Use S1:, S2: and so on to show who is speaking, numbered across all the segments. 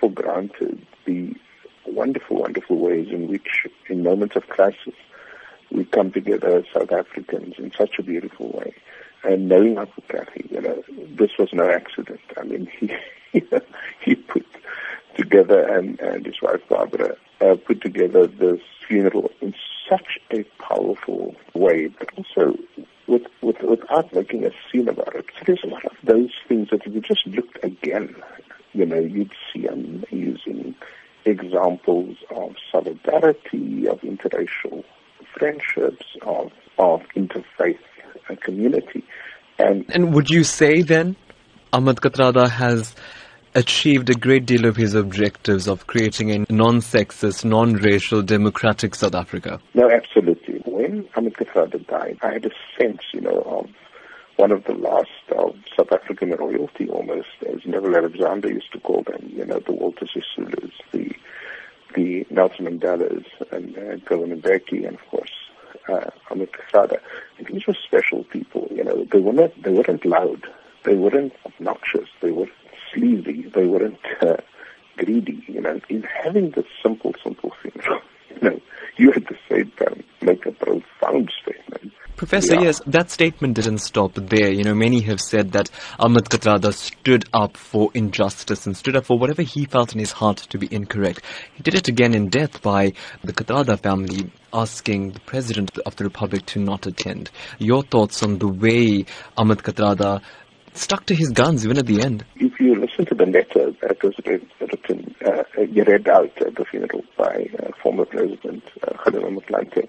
S1: for granted the wonderful, wonderful ways in which, in moments of crisis, we come together as South Africans in such a beautiful way. And knowing Uncle Kathy, you know, this was no accident. I mean, he he put together and, and his wife Barbara uh, put together this funeral in such a powerful way, but also with, with, without making a scene about it. So there's a lot of those things that if you just looked again, you know, you'd see amazing examples of solidarity, of interracial friendships, of, of interfaith community. And,
S2: and would you say then Ahmed Kathrada has achieved a great deal of his objectives of creating a non-sexist, non-racial, democratic South Africa?
S1: No, absolutely. When Ahmed Kathrada died, I had a sense, you know, of one of the last African royalty almost, as Neville Alexander used to call them, you know, the Walter Sisulus, the the Nelson Mandelas, and uh, Govan Mbeki, and of course, uh, Ahmed Kathrada. And these were special people, you know, they were not, they weren't loud, they weren't obnoxious, they weren't sleazy, they weren't uh, greedy, you know, in having this simple, simple thing, you know, you at the same time make a profound statement
S2: Professor, yeah. yes, that statement didn't stop there. You know, many have said that Ahmed Kathrada stood up for injustice and stood up for whatever he felt in his heart to be incorrect. He did it again in death by the Kathrada family asking the President of the Republic to not attend. Your thoughts on the way Ahmed Kathrada stuck to his guns even at the end?
S1: If you listen to the letter that was written, uh, read out at the funeral by uh, former President uh, Motlanthe,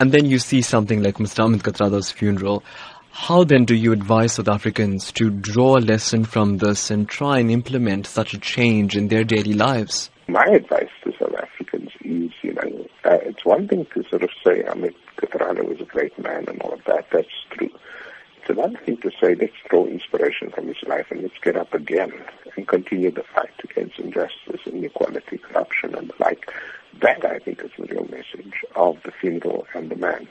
S2: And then you see something like Mr. Ahmed Kathrada's funeral. How then do you advise South Africans to draw a lesson from this and try and implement such a change in their daily lives?
S1: My advice to South Africans is, you know, uh, it's one thing to sort of say Ahmed Kathrada was a great man and all of that. That's true. It's another thing to say let's draw inspiration from his life and let's get up again and continue the fight against injustice, inequality, corruption, and the like. That, I think, is the real message of the funeral and the man.